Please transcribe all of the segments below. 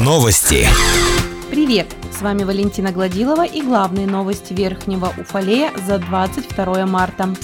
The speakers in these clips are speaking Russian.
Новости. Привет! С вами Валентина Гладилова и главные новости Верхнего Уфалея за 22 марта.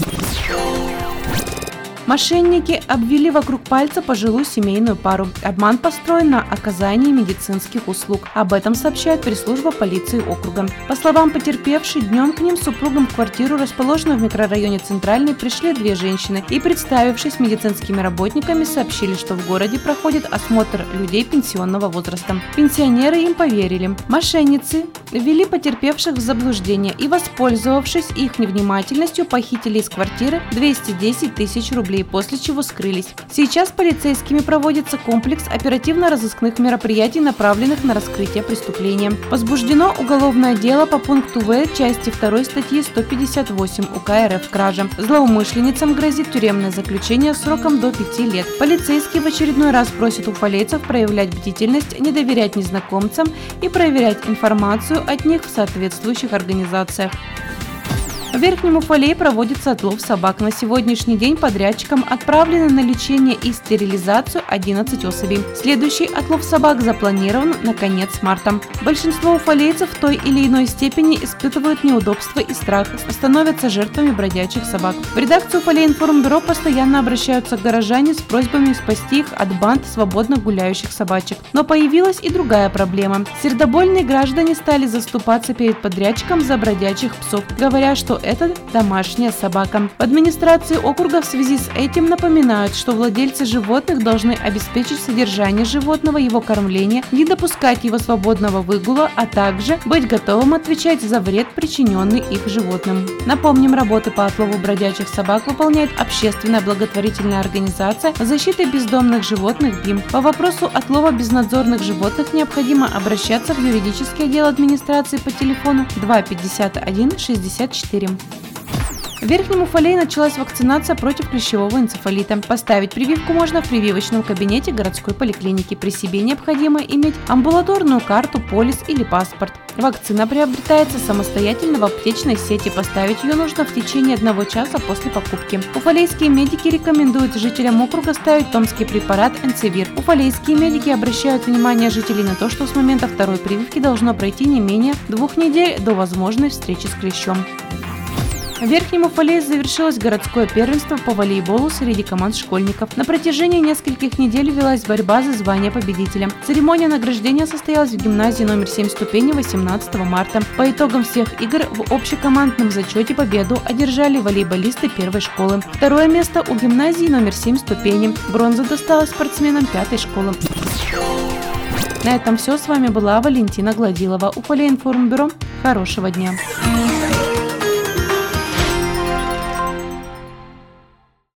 Мошенники обвели вокруг пальца пожилую семейную пару. Обман построен на оказании медицинских услуг. Об этом сообщает пресс-служба полиции округа. По словам потерпевшей, днем к ним супругам в квартиру, расположенную в микрорайоне Центральный, пришли две женщины и, представившись медицинскими работниками, сообщили, что в городе проходит осмотр людей пенсионного возраста. Пенсионеры им поверили. Мошенницы ввели потерпевших в заблуждение и, воспользовавшись их невнимательностью, похитили из квартиры 210 тысяч рублей рублей, после чего скрылись. Сейчас полицейскими проводится комплекс оперативно-розыскных мероприятий, направленных на раскрытие преступления. Возбуждено уголовное дело по пункту В части 2 статьи 158 УК РФ «Кража». Злоумышленницам грозит тюремное заключение сроком до 5 лет. Полицейские в очередной раз просят уфалейцев проявлять бдительность, не доверять незнакомцам и проверять информацию от них в соответствующих организациях. В Верхнем Уфалее проводится отлов собак. На сегодняшний день подрядчикам отправлены на лечение и стерилизацию 11 особей. Следующий отлов собак запланирован на конец марта. Большинство уфалейцев в той или иной степени испытывают неудобства и страх, становятся жертвами бродячих собак. В редакцию Уфалей информбюро постоянно обращаются горожане с просьбами спасти их от банд свободно гуляющих собачек. Но появилась и другая проблема. Сердобольные граждане стали заступаться перед подрядчиком за бродячих псов, говоря, что это домашняя собака. В администрации округа в связи с этим напоминают, что владельцы животных должны обеспечить содержание животного, его кормление, не допускать его свободного выгула, а также быть готовым отвечать за вред, причиненный их животным. Напомним, работы по отлову бродячих собак выполняет общественная благотворительная организация защиты бездомных животных БИМ. По вопросу отлова безнадзорных животных необходимо обращаться в юридический отдел администрации по телефону 251 64. В Верхнем Уфалее началась вакцинация против клещевого энцефалита. Поставить прививку можно в прививочном кабинете городской поликлиники. При себе необходимо иметь амбулаторную карту, полис или паспорт. Вакцина приобретается самостоятельно в аптечной сети. Поставить ее нужно в течение одного часа после покупки. Уфалейские медики рекомендуют жителям округа ставить томский препарат энцевир. Уфалейские медики обращают внимание жителей на то, что с момента второй прививки должно пройти не менее двух недель до возможной встречи с клещом. В Верхнем Уфалее завершилось городское первенство по волейболу среди команд школьников. На протяжении нескольких недель велась борьба за звание победителя. Церемония награждения состоялась в гимназии номер 7 ступени 18 марта. По итогам всех игр в общекомандном зачете победу одержали волейболисты первой школы. Второе место у гимназии номер 7 ступени. Бронза досталась спортсменам пятой школы. На этом все. С вами была Валентина Гладилова. Уфалей информбюро. Хорошего дня.